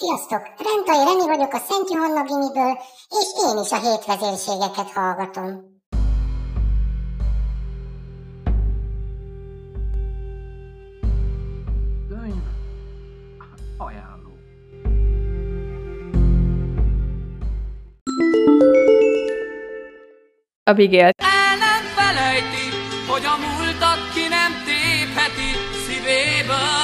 Sziasztok! Rentai Reni vagyok a Szent Johanna Gimiből, és én is a hétvezérségeket hallgatom. Könyv ajánló. Abigail. El nem felejti, hogy a múltat ki nem tépheti szívéből.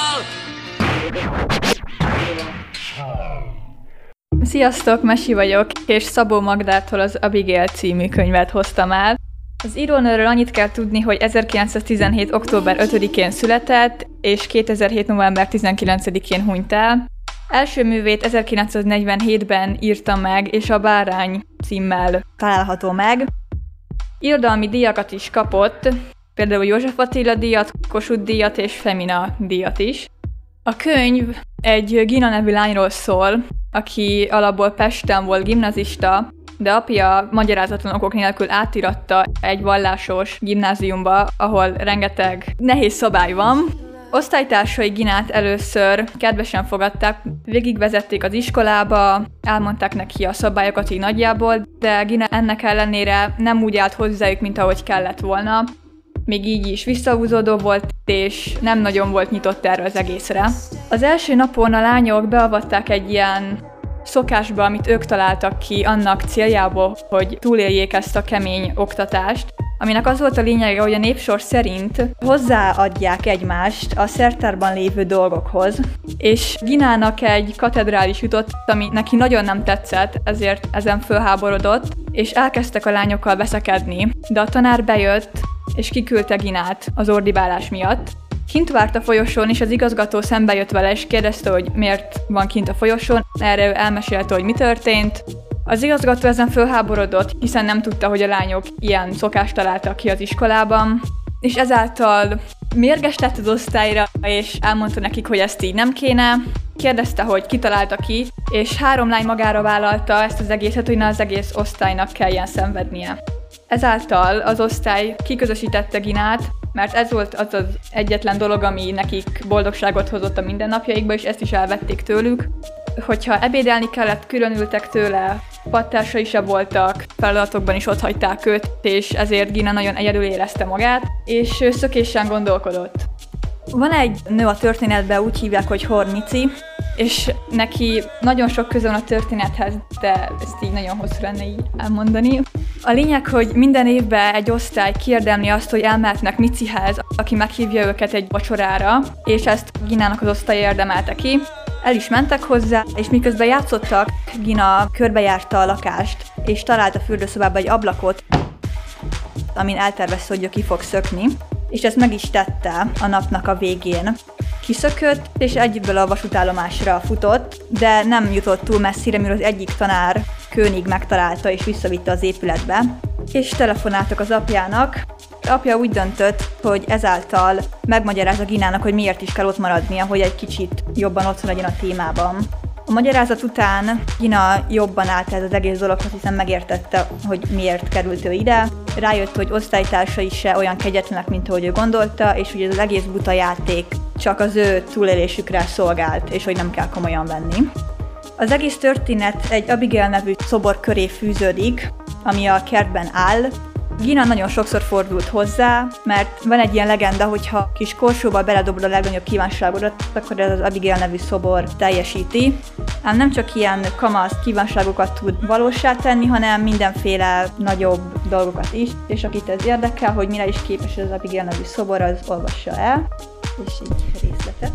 Sziasztok, Mesi vagyok, és Szabó Magdától az Abigail című könyvet hoztam el. Az írónőről annyit kell tudni, hogy 1917. október 5-én született, és 2007. november 19-én hunyt el. Első művét 1947-ben írta meg, és a Bárány címmel található meg. Irodalmi díjakat is kapott, például József Attila díjat, Kossuth díjat és Femina díjat is. A könyv egy Gina nevű lányról szól, aki alapból Pesten volt gimnazista, de apja magyarázatlan okok nélkül átiratta egy vallásos gimnáziumba, ahol rengeteg nehéz szabály van. Osztálytársai Ginát először kedvesen fogadták, végigvezették az iskolába, elmondták neki a szabályokat így nagyjából, de Gina ennek ellenére nem úgy állt hozzájuk, mint ahogy kellett volna. Még így is visszahúzódó volt, és nem nagyon volt nyitott erre az egészre. Az első napon a lányok beavatták egy ilyen szokásba, amit ők találtak ki annak céljából, hogy túléljék ezt a kemény oktatást, aminek az volt a lényege, hogy a népsor szerint hozzáadják egymást a szertárban lévő dolgokhoz, és Ginának egy katedrális jutott, ami neki nagyon nem tetszett, ezért ezen fölháborodott, és elkezdtek a lányokkal veszekedni, de a tanár bejött, és kiküldte Ginát az ordibálás miatt, Kint várt a folyosón, és az igazgató szembe jött vele, és kérdezte, hogy miért van kint a folyosón. Erre ő elmesélte, hogy mi történt. Az igazgató ezen fölháborodott, hiszen nem tudta, hogy a lányok ilyen szokást találtak ki az iskolában, és ezáltal mérges lett az osztályra, és elmondta nekik, hogy ezt így nem kéne. Kérdezte, hogy ki találta ki, és három lány magára vállalta ezt az egészet, hogy ne az egész osztálynak kelljen szenvednie. Ezáltal az osztály kiközösítette Ginát, mert ez volt az az egyetlen dolog, ami nekik boldogságot hozott a mindennapjaikba, és ezt is elvették tőlük. Hogyha ebédelni kellett, különültek tőle, pattársai se voltak, feladatokban is ott hagyták őt, és ezért Gina nagyon egyedül érezte magát, és szökésen gondolkodott. Van egy nő a történetben, úgy hívják, hogy Hornici, és neki nagyon sok köze van a történethez, de ezt így nagyon hosszú lenne így elmondani. A lényeg, hogy minden évben egy osztály kiérdemli azt, hogy elmehetnek Micihez, aki meghívja őket egy vacsorára, és ezt Ginának az osztály érdemelte ki. El is mentek hozzá, és miközben játszottak, Gina körbejárta a lakást, és talált a fürdőszobában egy ablakot, amin eltervezte, hogy ki fog szökni, és ezt meg is tette a napnak a végén. Kiszökött, és egyikből a vasútállomásra futott, de nem jutott túl messzire, mire az egyik tanár König megtalálta és visszavitte az épületbe, és telefonáltak az apjának. Apja úgy döntött, hogy ezáltal megmagyarázza Ginának, hogy miért is kell ott maradnia, hogy egy kicsit jobban otthon legyen a témában. A magyarázat után Gina jobban állt ez az egész dologhoz, hiszen megértette, hogy miért került ő ide. Rájött, hogy osztálytársai se olyan kegyetlenek, mint ahogy ő gondolta, és hogy ez az egész buta játék csak az ő túlélésükre szolgált, és hogy nem kell komolyan venni. Az egész történet egy Abigail nevű szobor köré fűződik, ami a kertben áll, Gina nagyon sokszor fordult hozzá, mert van egy ilyen legenda, hogy ha kis korsóba beledobod a legnagyobb kívánságodat, akkor ez az Abigail nevű szobor teljesíti. Ám nem csak ilyen kamasz kívánságokat tud valósá tenni, hanem mindenféle nagyobb dolgokat is, és akit ez érdekel, hogy mire is képes az Abigail nevű szobor, az olvassa el, és így részletet.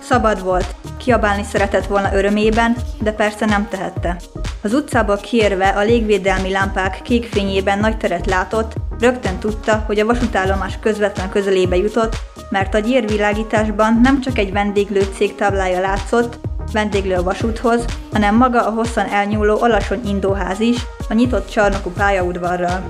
Szabad volt, kiabálni szeretett volna örömében, de persze nem tehette. Az utcából kiérve a légvédelmi lámpák kék fényében nagy teret látott, rögtön tudta, hogy a vasútállomás közvetlen közelébe jutott, mert a gyérvilágításban nem csak egy vendéglő cég táblája látszott, vendéglő a vasúthoz, hanem maga a hosszan elnyúló alacsony indóház is, a nyitott csarnokú pályaudvarral.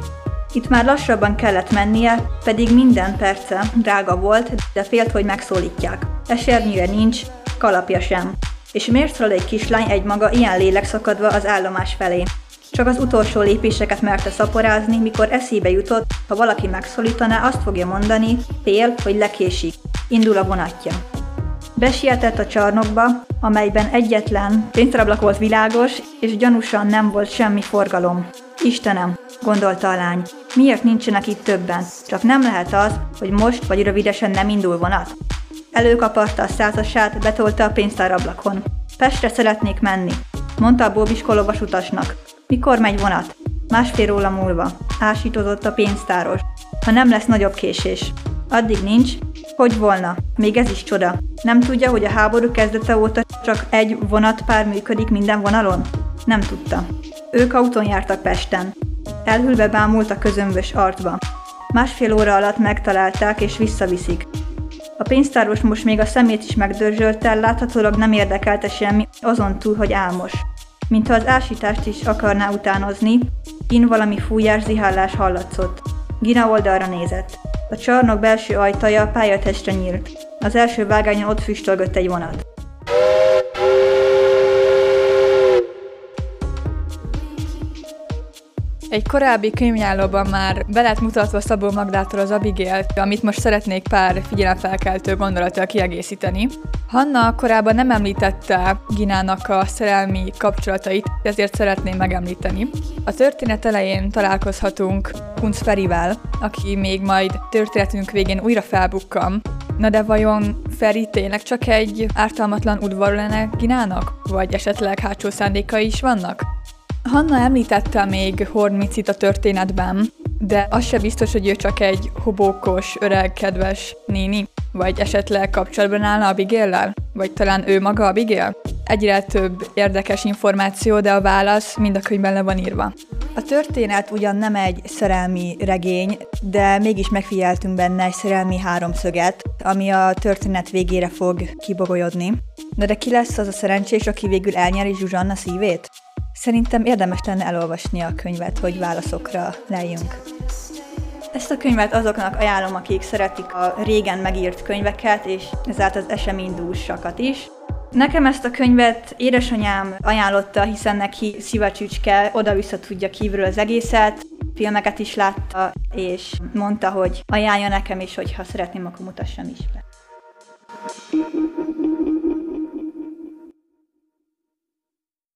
Itt már lassabban kellett mennie, pedig minden perce drága volt, de félt, hogy megszólítják. Esernyője nincs, kalapja sem. És miért szól egy kislány egymaga ilyen lélekszakadva az állomás felé? Csak az utolsó lépéseket merte szaporázni, mikor eszébe jutott, ha valaki megszólítaná, azt fogja mondani, fél, hogy lekésik. Indul a vonatja. Besietett a csarnokba, amelyben egyetlen pénztarablak volt világos, és gyanúsan nem volt semmi forgalom. Istenem, gondolta a lány, miért nincsenek itt többen? Csak nem lehet az, hogy most vagy rövidesen nem indul vonat? Előkaparta a százasát, betolta a pénztárablakon. Pestre szeretnék menni, mondta a bóbiskolo vasutasnak. Mikor megy vonat? Másfél óra múlva. Ásítozott a pénztáros. Ha nem lesz nagyobb késés. Addig nincs, hogy volna. Még ez is csoda. Nem tudja, hogy a háború kezdete óta csak egy vonatpár működik minden vonalon? Nem tudta. Ők autón jártak Pesten. Elhülve bámult a közömbös arcba. Másfél óra alatt megtalálták és visszaviszik. A pénztáros most még a szemét is megdörzsölte, láthatólag nem érdekelte semmi, azon túl, hogy álmos. Mintha az ásítást is akarná utánozni, in valami fújás zihálás hallatszott. Gina oldalra nézett. A csarnok belső ajtaja pályatestre nyílt. Az első vágányon ott füstölgött egy vonat. Egy korábbi könyvnyálóban már be lett mutatva Szabó Magdától az Abigail, amit most szeretnék pár figyelemfelkeltő gondolattal kiegészíteni. Hanna korábban nem említette Ginának a szerelmi kapcsolatait, ezért szeretném megemlíteni. A történet elején találkozhatunk Kunz Ferivel, aki még majd történetünk végén újra felbukkan. Na de vajon Feri tényleg csak egy ártalmatlan udvar lenne Ginának? Vagy esetleg hátsó szándékai is vannak? Hanna említette még Hormicit a történetben, de az se biztos, hogy ő csak egy hobókos, öreg, kedves néni, vagy esetleg kapcsolatban állna Abigail-lel? Vagy talán ő maga Abigail? Egyre több érdekes információ, de a válasz mind a könyvben le van írva. A történet ugyan nem egy szerelmi regény, de mégis megfigyeltünk benne egy szerelmi háromszöget, ami a történet végére fog kibogolyodni. Na de ki lesz az a szerencsés, aki végül elnyeri Zsuzsanna szívét? Szerintem érdemes lenne elolvasni a könyvet, hogy válaszokra lejjünk. Ezt a könyvet azoknak ajánlom, akik szeretik a régen megírt könyveket, és ezáltal az eseménydúsakat is. Nekem ezt a könyvet édesanyám ajánlotta, hiszen neki szívacsücske, oda-vissza tudja kívülről az egészet, filmeket is látta, és mondta, hogy ajánlja nekem is, hogy ha szeretném, akkor mutassam is be.